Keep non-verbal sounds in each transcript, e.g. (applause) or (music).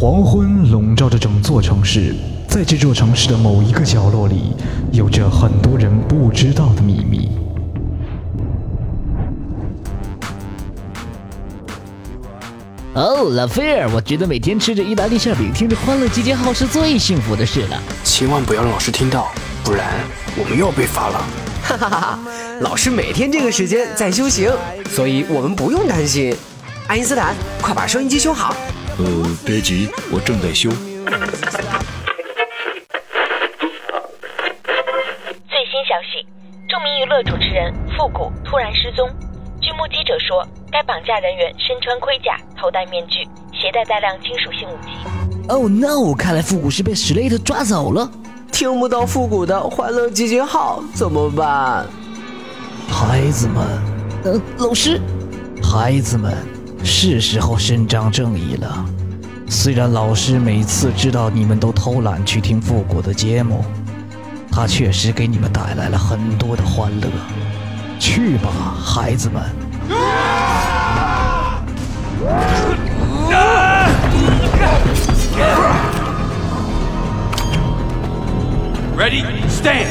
黄昏笼罩着整座城市，在这座城市的某一个角落里，有着很多人不知道的秘密。哦，拉斐尔，我觉得每天吃着意大利馅饼，听着《欢乐集结号》是最幸福的事了。千万不要让老师听到，不然我们又要被罚了。哈哈哈哈！老师每天这个时间在修行，所以我们不用担心。爱因斯坦，快把收音机修好。呃，别急，我正在修。最新消息：著名娱乐主持人复古突然失踪。据目击者说，该绑架人员身穿盔甲，头戴面具，携带大量金属性武器。Oh no！看来复古是被史莱特抓走了。听不到复古的欢乐集结号怎么办？孩子们，呃，老师，孩子们，是时候伸张正义了。虽然老师每次知道你们都偷懒去听复古的节目，他确实给你们带来了很多的欢乐。去吧，孩子们。Ready, stand.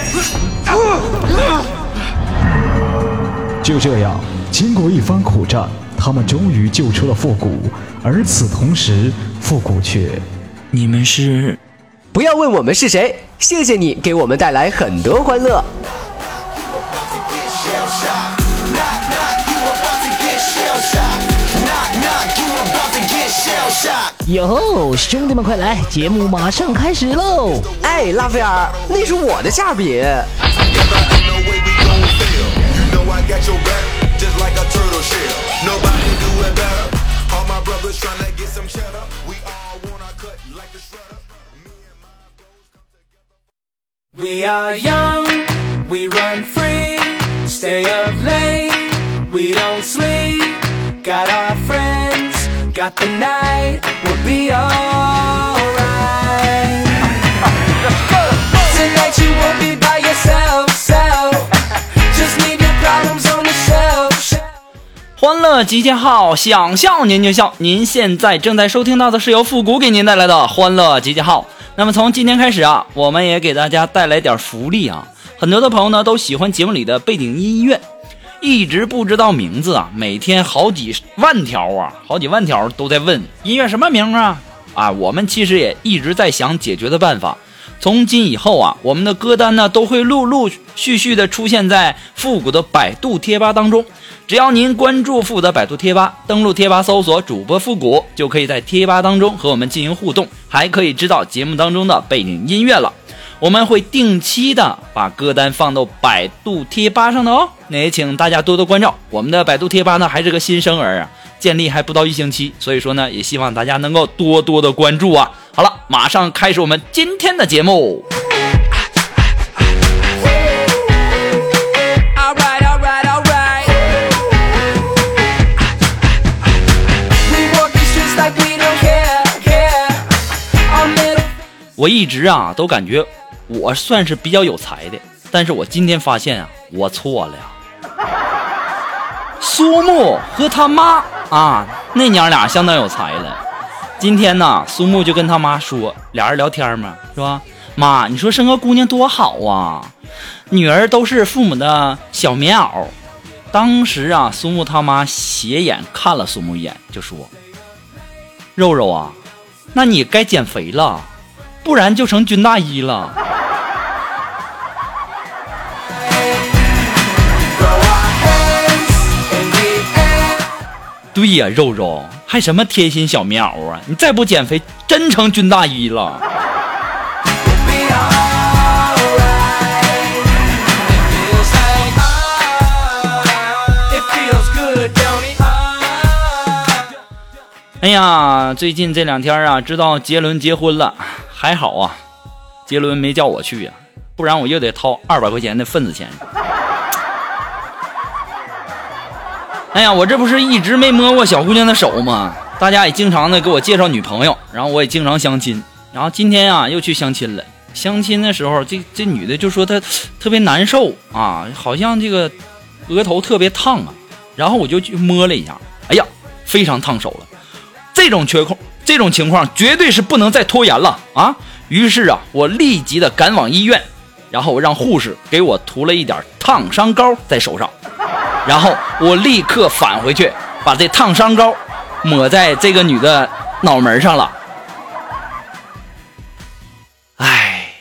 就这样，经过一番苦战，他们终于救出了复古。而此同时，复古却……你们是？不要问我们是谁，谢谢你给我们带来很多欢乐。哟，兄弟们快来，节目马上开始喽！哎，拉斐尔，那是我的馅饼。Are young, we run free, stay up late, we don't sleep, got our friends, got the night, we'll be alright. Tonight you won't be by yourself, self. Just leave your problems on the shelf. 欢乐集结号，想笑您就笑。您现在正在收听到的是由复古给您带来的欢乐集结号。那么从今天开始啊，我们也给大家带来点福利啊。很多的朋友呢都喜欢节目里的背景音乐，一直不知道名字啊，每天好几万条啊，好几万条都在问音乐什么名啊啊！我们其实也一直在想解决的办法。从今以后啊，我们的歌单呢都会陆陆续续的出现在复古的百度贴吧当中。只要您关注复古的百度贴吧，登录贴吧搜索主播复古，就可以在贴吧当中和我们进行互动，还可以知道节目当中的背景音乐了。我们会定期的把歌单放到百度贴吧上的哦，那也请大家多多关照。我们的百度贴吧呢还是个新生儿啊，建立还不到一星期，所以说呢，也希望大家能够多多的关注啊。好了，马上开始我们今天的节目。我一直啊都感觉我算是比较有才的，但是我今天发现啊，我错了呀。苏木和他妈啊，那娘俩相当有才了。今天呢，苏木就跟他妈说，俩人聊天嘛，是吧？妈，你说生个姑娘多好啊，女儿都是父母的小棉袄。当时啊，苏木他妈斜眼看了苏木一眼，就说：“肉肉啊，那你该减肥了。”不然就成军大衣了。对呀，肉肉还什么贴心小棉袄啊？你再不减肥，真成军大衣了。哎呀，最近这两天啊，知道杰伦结婚了，还好啊，杰伦没叫我去呀、不然我又得掏二百块钱的份子钱。哎呀，(laughs) 我这不是一直没摸过小姑娘的手吗？大家也经常的给我介绍女朋友，然后我也经常相亲，然后今天啊又去相亲了。相亲的时候，这这女的就说她特别难受啊，好像这个额头特别烫啊，然后我就去摸了一下，哎呀，非常烫手了。这种缺空，这种情况绝对是不能再拖延了啊！于是啊，我立即的赶往医院，然后让护士给我涂了一点烫伤膏在手上，然后我立刻返回去，把这烫伤膏抹在这个女的脑门上了。唉，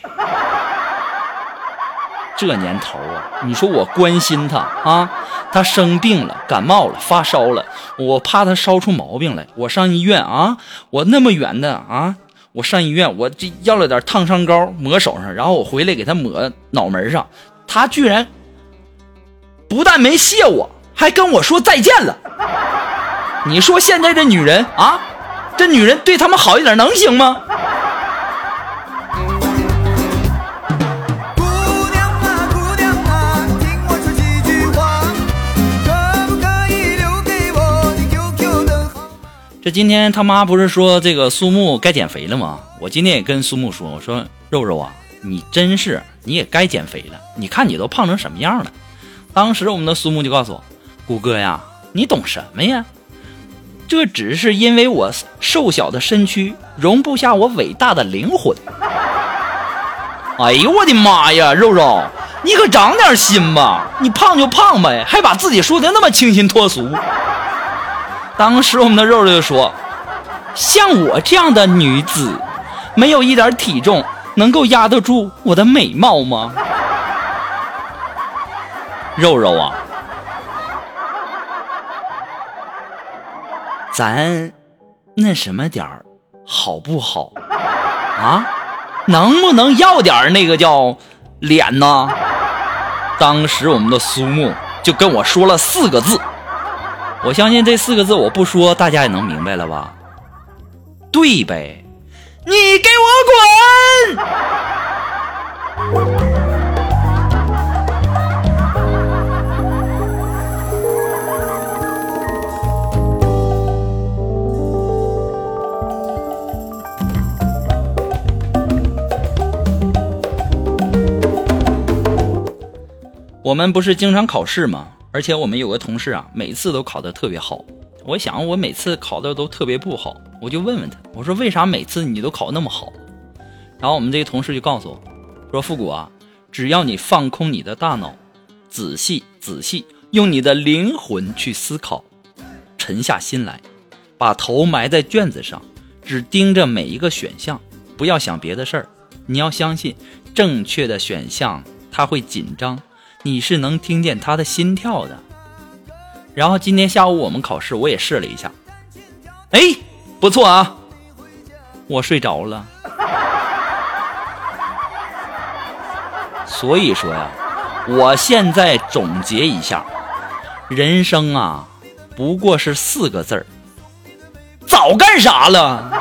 这年头啊，你说我关心她啊，她生病了，感冒了，发烧了，我怕她烧出毛病来，我上医院啊，我那么远的啊，我上医院，我这要了点烫伤膏抹手上，然后我回来给她抹脑门上，她居然不但没谢我，还跟我说再见了。你说现在这女人啊，这女人对他们好一点能行吗？姑娘啊，姑娘啊，听我说几句话，可不可以留给我你 QQ 的号？这今天他妈不是说这个苏木该减肥了吗？我今天也跟苏木说，我说肉肉啊，你真是你也该减肥了，你看你都胖成什么样了。当时我们的苏木就告诉我，谷哥呀，你懂什么呀？这只是因为我瘦小的身躯容不下我伟大的灵魂。哎呦我的妈呀，肉肉，你可长点心吧！你胖就胖呗，还把自己说的那么清新脱俗。当时我们的肉肉就说：“像我这样的女子，没有一点体重能够压得住我的美貌吗？”肉肉啊，咱那什么点儿好不好啊？能不能要点那个叫脸呢？当时我们的苏木就跟我说了四个字。我相信这四个字我不说，大家也能明白了吧？对呗，你给我滚！我们不是经常考试吗？而且我们有个同事啊，每次都考得特别好。我想我每次考的都特别不好，我就问问他，我说为啥每次你都考那么好？然后我们这个同事就告诉我，说复古啊，只要你放空你的大脑，仔细仔细用你的灵魂去思考，沉下心来，把头埋在卷子上，只盯着每一个选项，不要想别的事儿。你要相信，正确的选项他会紧张。你是能听见他的心跳的。然后今天下午我们考试，我也试了一下，哎，不错啊，我睡着了。所以说呀，我现在总结一下，人生啊，不过是四个字儿，早干啥了？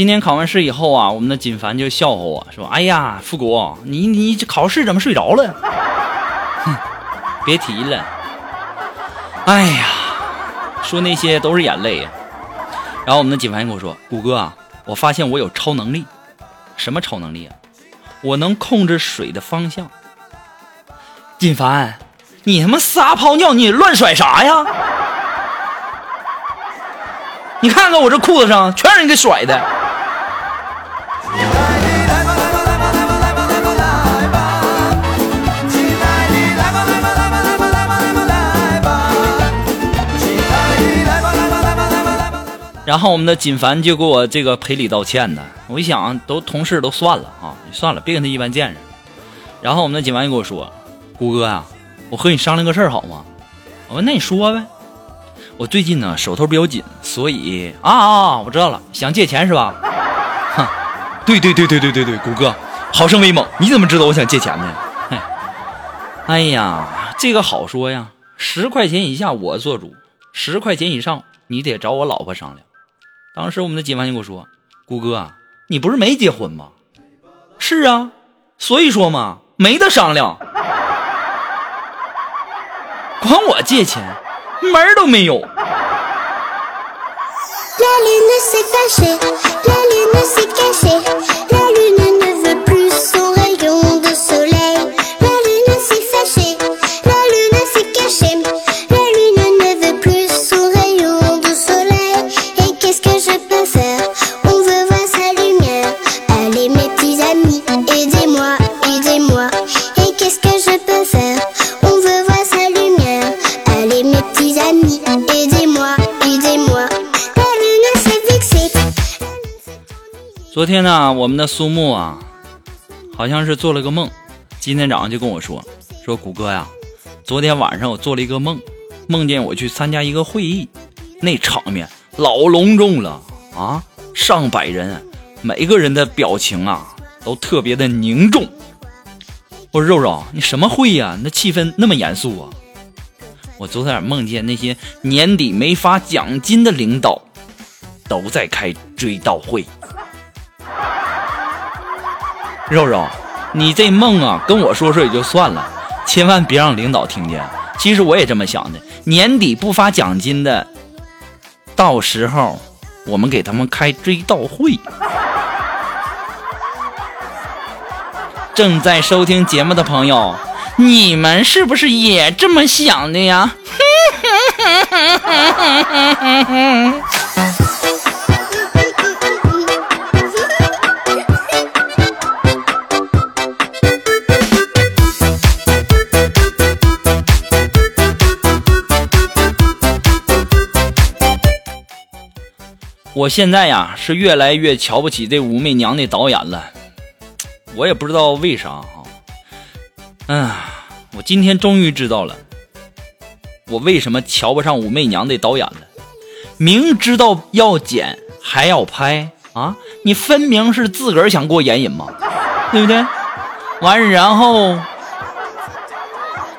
今天考完试以后啊，我们的锦凡就笑话我说：“哎呀，复古，你你考试怎么睡着了？”哼，别提了。哎呀，说那些都是眼泪呀。然后我们的锦凡跟我说：“谷哥啊，我发现我有超能力。什么超能力啊？我能控制水的方向。”锦凡，你他妈撒泡尿，你乱甩啥呀？你看看我这裤子上全是你给甩的。然后我们的锦凡就给我这个赔礼道歉呢。我一想，都同事都算了啊，算了，别跟他一般见识。然后我们的锦凡就跟我说：“谷哥呀、我和你商量个事儿好吗？”我说：“那你说呗。”我最近呢手头比较紧，所以啊啊，我知道了，想借钱是吧？(laughs) 哼，对对对对对对对，谷哥，好生威猛，你怎么知道我想借钱呢？嘿，哎呀，这个好说呀，十块钱以下我做主，十块钱以上你得找我老婆商量。当时我们的解方就跟我说：“谷哥，你不是没结婚吗？”是啊，所以说嘛，没得商量。(laughs) 管我借钱，门儿都没有。昨天呢，我们的苏木啊，好像是做了个梦，今天早上就跟我说，说谷歌呀，昨天晚上我做了一个梦，梦见我去参加一个会议，那场面老隆重了啊，上百人，每个人的表情啊都特别的凝重。我说肉肉，你什么会呀、那气氛那么严肃啊？我昨天梦见那些年底没发奖金的领导都在开追悼会。肉肉，你这梦啊，跟我说说也就算了，千万别让领导听见。其实我也这么想的，年底不发奖金的，到时候我们给他们开追悼会。正在收听节目的朋友，你们是不是也这么想的呀？(laughs) 我现在呀是越来越瞧不起这武媚娘的导演了，我也不知道为啥哈。嗯，我今天终于知道了，我为什么瞧不上武媚娘的导演了。明知道要剪还要拍啊，你分明是自个儿想过眼瘾嘛，对不对？完然后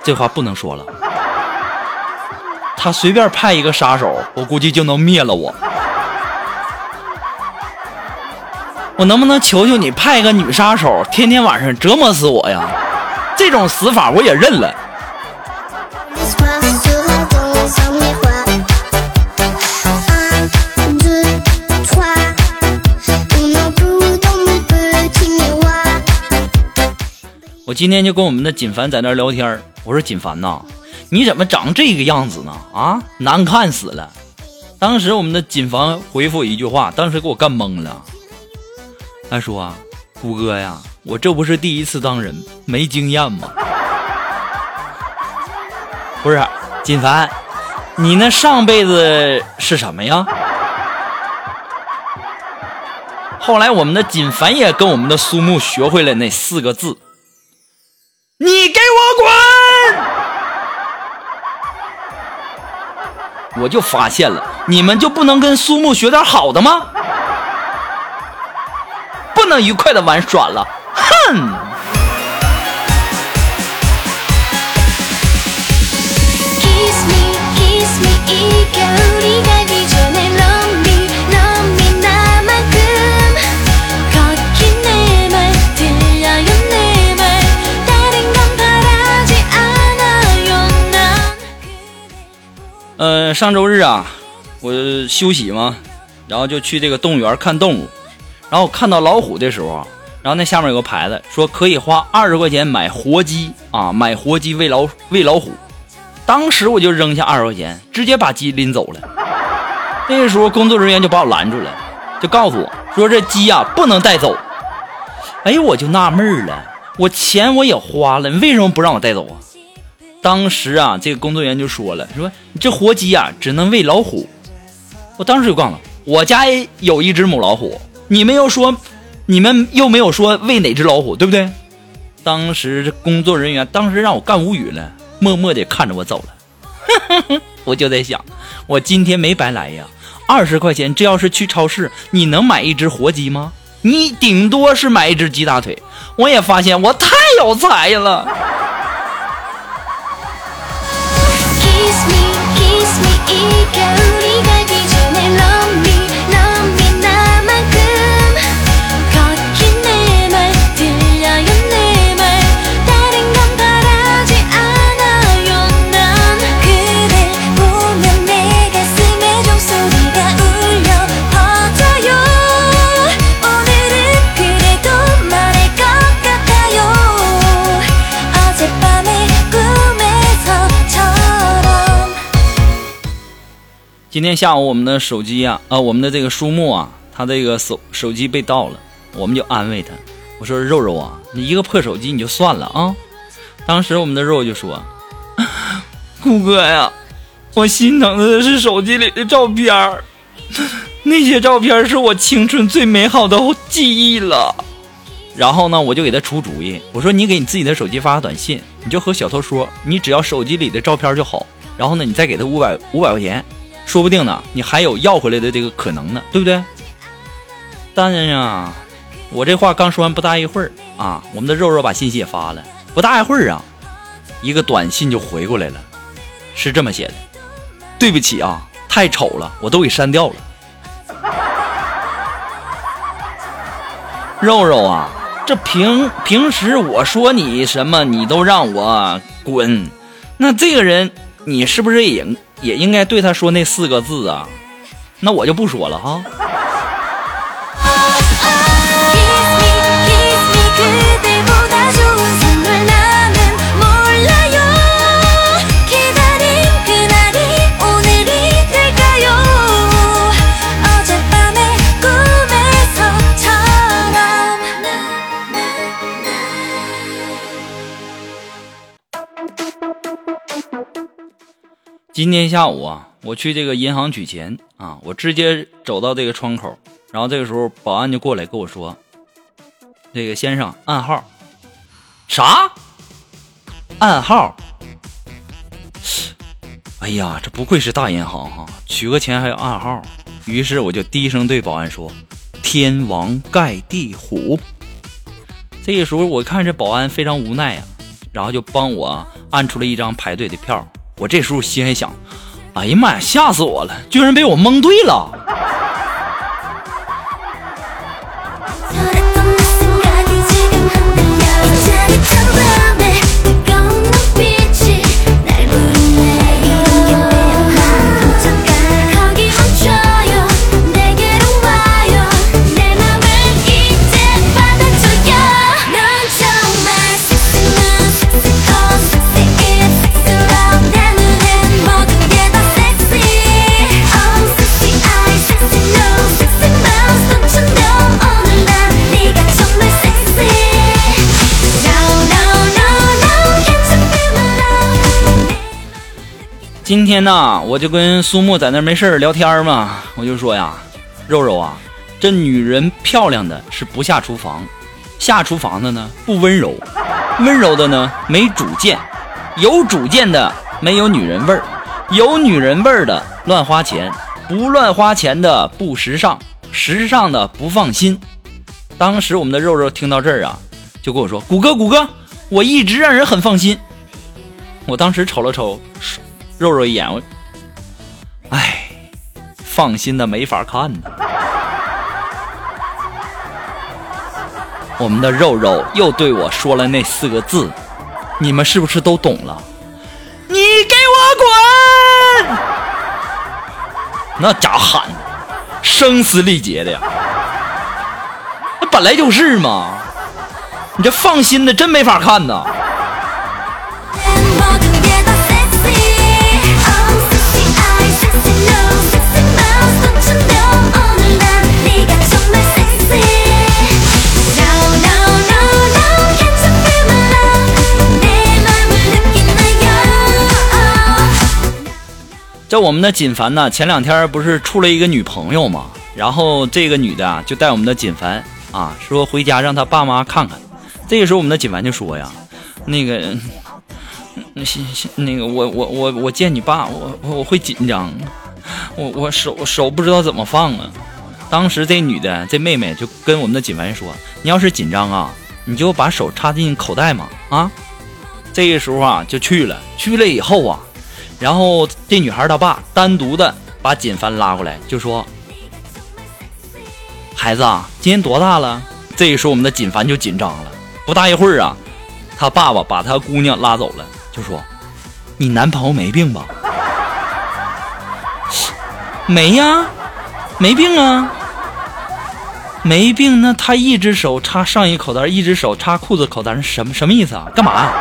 这话不能说了，他随便派一个杀手，我估计就能灭了我。我能不能求求你派一个女杀手，天天晚上折磨死我呀？这种死法我也认了。我今天就跟我们的锦凡在那聊天我说锦凡呐，你怎么长这个样子呢？啊，难看死了！当时我们的锦凡回复我一句话，当时给我干懵了。他说啊，谷哥呀，我这不是第一次当人，没经验吗？(laughs) 不是，锦凡，你那上辈子是什么呀？后来我们的锦凡也跟我们的苏木学会了那四个字：你给我滚！我就发现了，你们就不能跟苏木学点好的吗？能愉快的玩耍了。哼！呃，上周日啊，我休息嘛，然后个就去这个动物园看动物。然后看到老虎的时候，然后那下面有个牌子说可以花二十块钱买活鸡啊，买活鸡喂老喂老虎。当时我就扔下二十块钱，直接把鸡拎走了。(laughs) 那个时候工作人员就把我拦住了，就告诉我说这鸡呀、不能带走。哎，我就纳闷了，我钱我也花了，你为什么不让我带走啊？当时啊，这个工作人员就说了，说你这活鸡呀、只能喂老虎。我当时就告诉他，我家也有一只母老虎，你们又说，你们又没有说喂哪只老虎，对不对？当时工作人员当时让我干无语了，默默地看着我走了。(laughs) 我就在想，我今天没白来呀，二十块钱，这要是去超市，你能买一只活鸡吗？你顶多是买一只鸡大腿。我也发现我太有才了。Kiss me, kiss me 今天下午我们的手机啊，呃，我们的这个书木啊，他这个手手机被盗了，我们就安慰他，我说肉肉啊，你一个破手机你就算了啊。当时我们的肉就说，(laughs) 顾哥呀，我心疼的是手机里的照片儿，(laughs) 那些照片是我青春最美好的记忆了。然后呢，我就给他出主意，我说你给你自己的手机发个短信，你就和小偷说，你只要手机里的照片就好。然后呢，你再给他五百五百块钱，说不定呢，你还有要回来的这个可能呢，对不对？当然呀，我这话刚说完不大一会儿啊，我们的肉肉把信息也发了，不大一会儿啊，一个短信就回过来了，是这么写的：对不起啊，太丑了，我都给删掉了。肉肉啊，这平平时我说你什么，你都让我滚，那这个人。你是不是也也应该对他说那四个字啊？那我就不说了哈。今天下午啊，我去这个银行取钱啊，我直接走到这个窗口，然后这个时候保安就过来跟我说：“这个先生暗号，啥？暗号？哎呀，这不愧是大银行哈，取个钱还有暗号。”于是我就低声对保安说：“天王盖地虎。”这个时候我看这保安非常无奈啊，然后就帮我按出了一张排队的票。我这时候心还想，哎呀妈呀，吓死我了！居然被我蒙对了。今天呢，我就跟苏木在那没事聊天嘛，我就说呀，肉肉啊，这女人漂亮的是不下厨房，下厨房的呢不温柔，温柔的呢没主见，有主见的没有女人味儿，有女人味儿的乱花钱，不乱花钱的不时尚，时尚的不放心。当时我们的肉肉听到这儿啊，就跟我说：“谷歌，谷歌，我一直让人很放心。”我当时瞅了瞅。肉肉一眼，我，哎，放心的没法看呢。我们的肉肉又对我说了那四个字，你们是不是都懂了？你给我滚！那家喊的声嘶力竭的呀，那本来就是嘛。你这放心的真没法看呐。这我们的锦凡呢，前两天不是处了一个女朋友嘛，然后这个女的啊，就带我们的锦凡啊，说回家让他爸妈看看。这个时候，我们的锦凡就说呀：“那个，(laughs) 那行行，那个我我我我见你爸，我我我会紧张，我我手手不知道怎么放啊。”当时这女的这妹妹就跟我们的锦凡说：“你要是紧张啊，你就把手插进口袋嘛啊。”这个时候啊，就去了，去了以后啊。然后这女孩她爸单独的把锦凡拉过来，就说：“孩子啊，今年多大了？”这个时候我们的锦凡就紧张了。不大一会儿啊，他爸爸把他姑娘拉走了，就说：“你男朋友没病吧？”“ (laughs) 没呀，没病啊，没病。”那他一只手插上衣口袋，一只手插裤子口袋，什么什么意思啊？干嘛？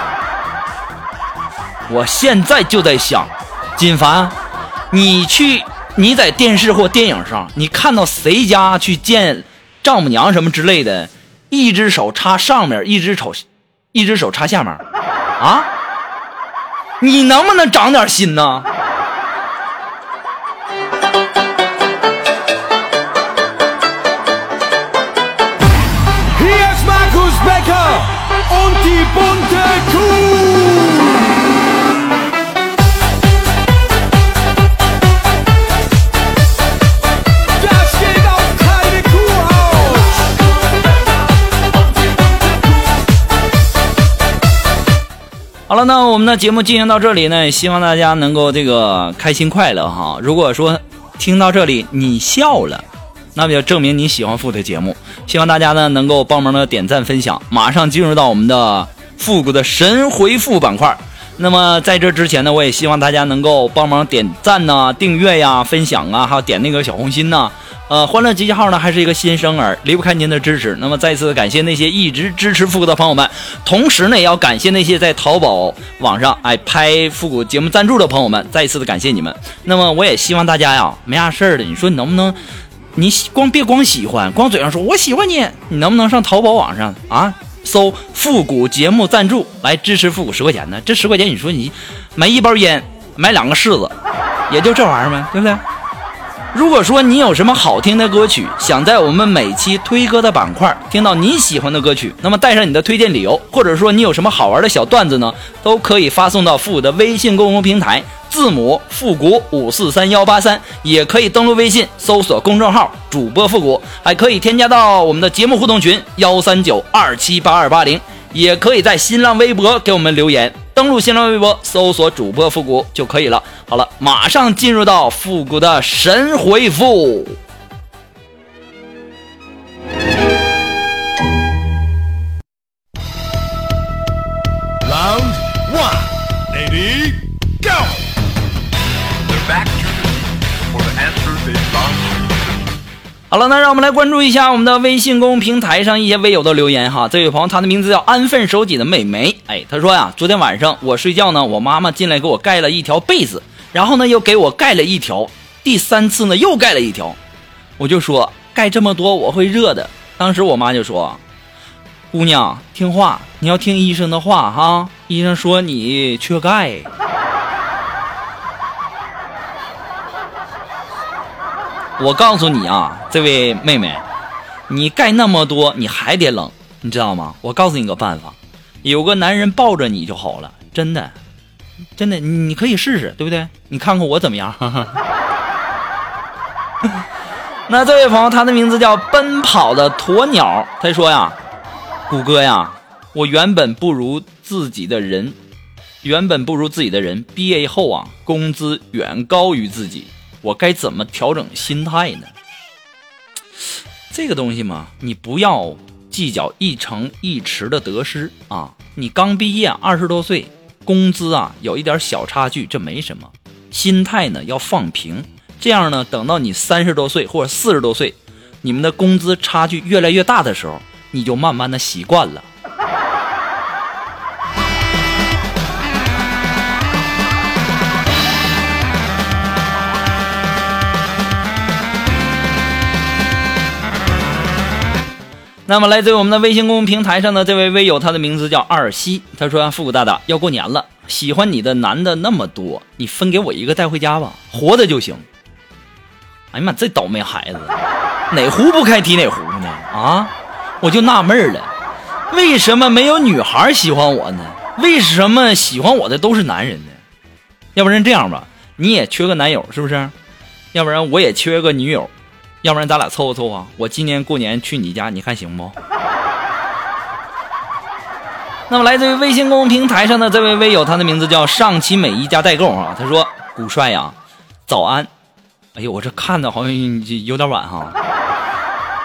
我现在就在想，锦凡，你去你在电视或电影上，你看到谁家去见丈母娘什么之类的，一只手插上面，一只手，一只手插下面，啊？你能不能长点心呢？好了，那我们的节目进行到这里呢，也希望大家能够这个开心快乐哈。如果说听到这里你笑了，那么就证明你喜欢复的节目。希望大家呢能够帮忙的点赞分享。马上进入到我们的复古的神回复板块。那么在这之前呢，我也希望大家能够帮忙点赞呐、订阅呀、分享啊，还有点那个小红心呐、呃，欢乐集结号呢还是一个新生儿，离不开您的支持。那么再次感谢那些一直支持复古的朋友们，同时呢也要感谢那些在淘宝网上哎拍复古节目赞助的朋友们，再一次的感谢你们。那么我也希望大家呀，没啥事儿的，你说你能不能，你光别光喜欢，光嘴上说我喜欢你，你能不能上淘宝网上啊？搜复古节目赞助来支持复古十块钱呢？这十块钱你说你买一包烟，买两个柿子，也就这玩意儿呗，对不对？如果说你有什么好听的歌曲，想在我们每期推歌的板块听到你喜欢的歌曲，那么带上你的推荐理由，或者说你有什么好玩的小段子呢，都可以发送到复古的微信公众平台，字母复古五四三幺八三，也可以登录微信搜索公众号主播复古，还可以添加到我们的节目互动群幺三九二七八二八零，也可以在新浪微博给我们留言。登录新浪微博，搜索主播复古就可以了。好了，马上进入到复古的神回复。好了，那让我们来关注一下我们的微信公众平台上一些微友的留言哈。这位朋友，他的名字叫安分守己的美眉，哎，他说呀，昨天晚上我睡觉呢，我妈妈进来给我盖了一条被子，然后呢又给我盖了一条，第三次呢又盖了一条，我就说盖这么多我会热的。当时我妈就说，姑娘听话，你要听医生的话哈，医生说你缺钙。我告诉你啊，这位妹妹，你盖那么多，你还得冷，你知道吗？我告诉你个办法，有个男人抱着你就好了，真的，真的，你可以试试，对不对？你看看我怎么样？(laughs) 那这位朋友，他的名字叫奔跑的鸵鸟，他说呀，谷歌呀，我原本不如自己的人，原本不如自己的人，毕业以后啊，工资远高于自己。我该怎么调整心态呢？这个东西嘛，你不要计较一成一池的得失啊。你刚毕业，二十多岁，工资啊有一点小差距，这没什么。心态呢要放平，这样呢，等到你三十多岁或者四十多岁，你们的工资差距越来越大的时候，你就慢慢的习惯了。那么，来自于我们的微信公众平台上的这位微友，他的名字叫二西。他说：“复古大大要过年了，喜欢你的男的那么多，你分给我一个带回家吧，活的就行。”哎呀妈，这倒霉孩子，哪壶不开提哪壶呢？啊，我就纳闷了，为什么没有女孩喜欢我呢？为什么喜欢我的都是男人呢？要不然这样吧，你也缺个男友是不是？要不然我也缺个女友。要不然咱俩凑合凑合，我今年过年去你家，你看行不？(laughs) 那么来自于微信公众平台上的这位微友，他的名字叫上期美一家代购啊。他说：“古帅呀，早安。哎呦，我这看的好像有点晚哈。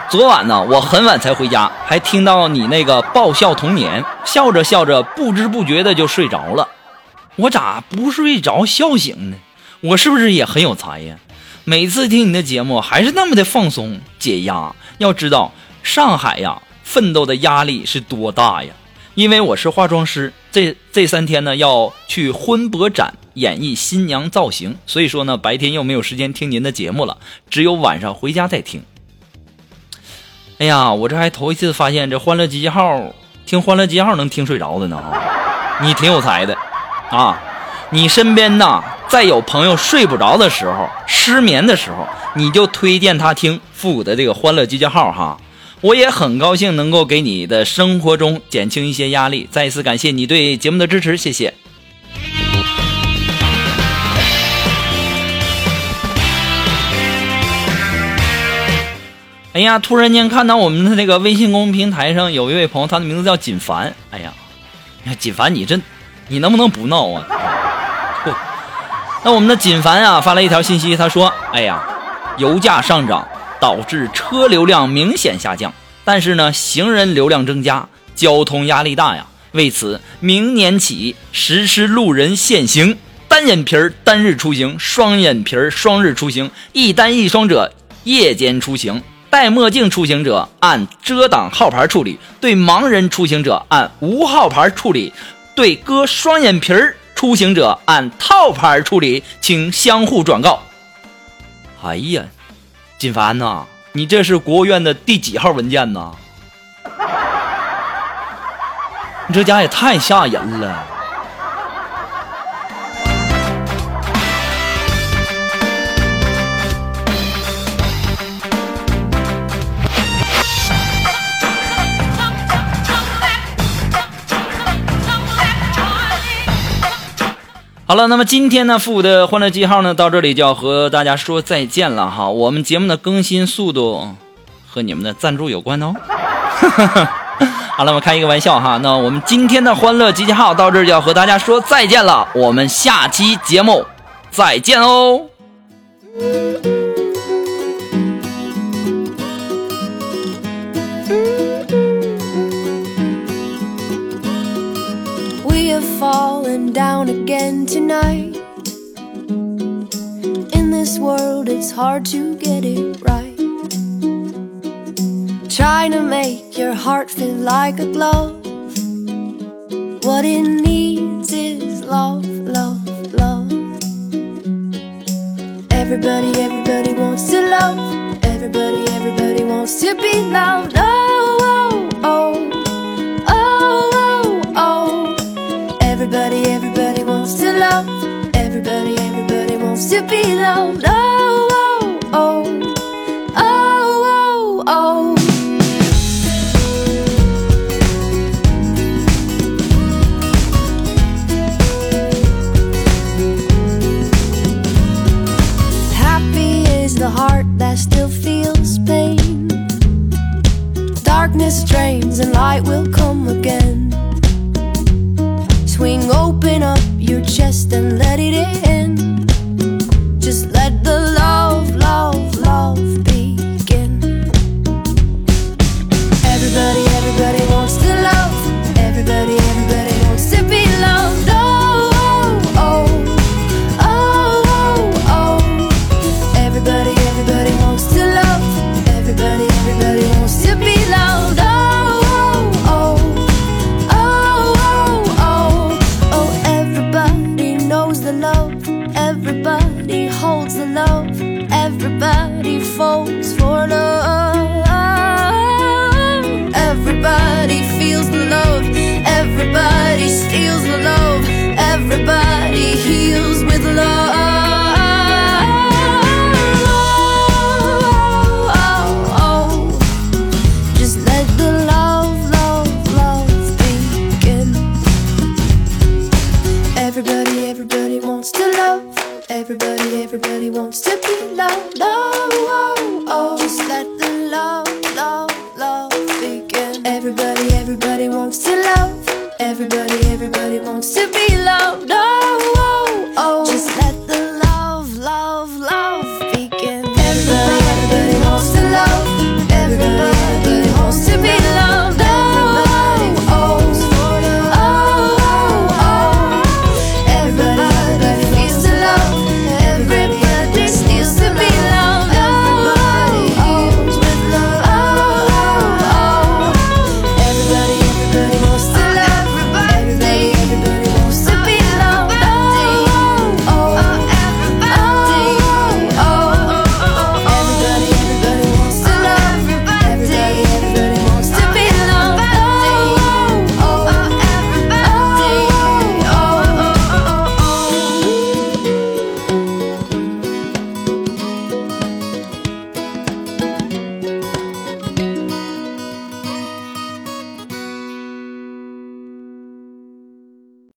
昨晚呢，我很晚才回家，还听到你那个爆笑童年，笑着笑着，不知不觉的就睡着了。我咋不睡着笑醒呢？我是不是也很有才呀？”每次听你的节目还是那么的放松解压。要知道上海呀，奋斗的压力是多大呀！因为我是化妆师，这这三天呢要去婚博展演绎新娘造型，所以说呢白天又没有时间听您的节目了，只有晚上回家再听。哎呀，我这还头一次发现这《欢乐集结号》听《欢乐集结号》能听睡着的呢，你挺有才的啊！你身边呐，在有朋友睡不着的时候、失眠的时候，你就推荐他听复古的这个《欢乐集结号》哈。我也很高兴能够给你的生活中减轻一些压力。再一次感谢你对节目的支持，谢谢。哎呀，突然间看到我们的这个微信公众平台上有一位朋友，他的名字叫锦凡。哎呀，锦凡，你这，你能不能不闹啊？那我们的锦凡啊发了一条信息，他说：“哎呀，油价上涨导致车流量明显下降，但是呢，行人流量增加，交通压力大呀。为此，明年起实施路人限行，单眼皮儿单日出行，双眼皮儿双日出行，一单一双者夜间出行。”戴墨镜出行者按遮挡号牌处理，对盲人出行者按无号牌处理，对割双眼皮儿出行者按套牌处理，请相互转告。哎呀，金凡呐，你这是国务院的第几号文件呐？你这家也太吓人了。好了，那么今天呢，复古的欢乐记号呢，到这里就要和大家说再见了哈。我们节目的更新速度和你们的赞助有关哦。(laughs) 好了，我们开一个玩笑哈。那我们今天的欢乐集结号到这儿就要和大家说再见了。我们下期节目再见哦。Falling down again tonight. In this world, it's hard to get it right. Trying to make your heart feel like a glove. What it needs is love, love, love. Everybody, everybody wants to love. no, no.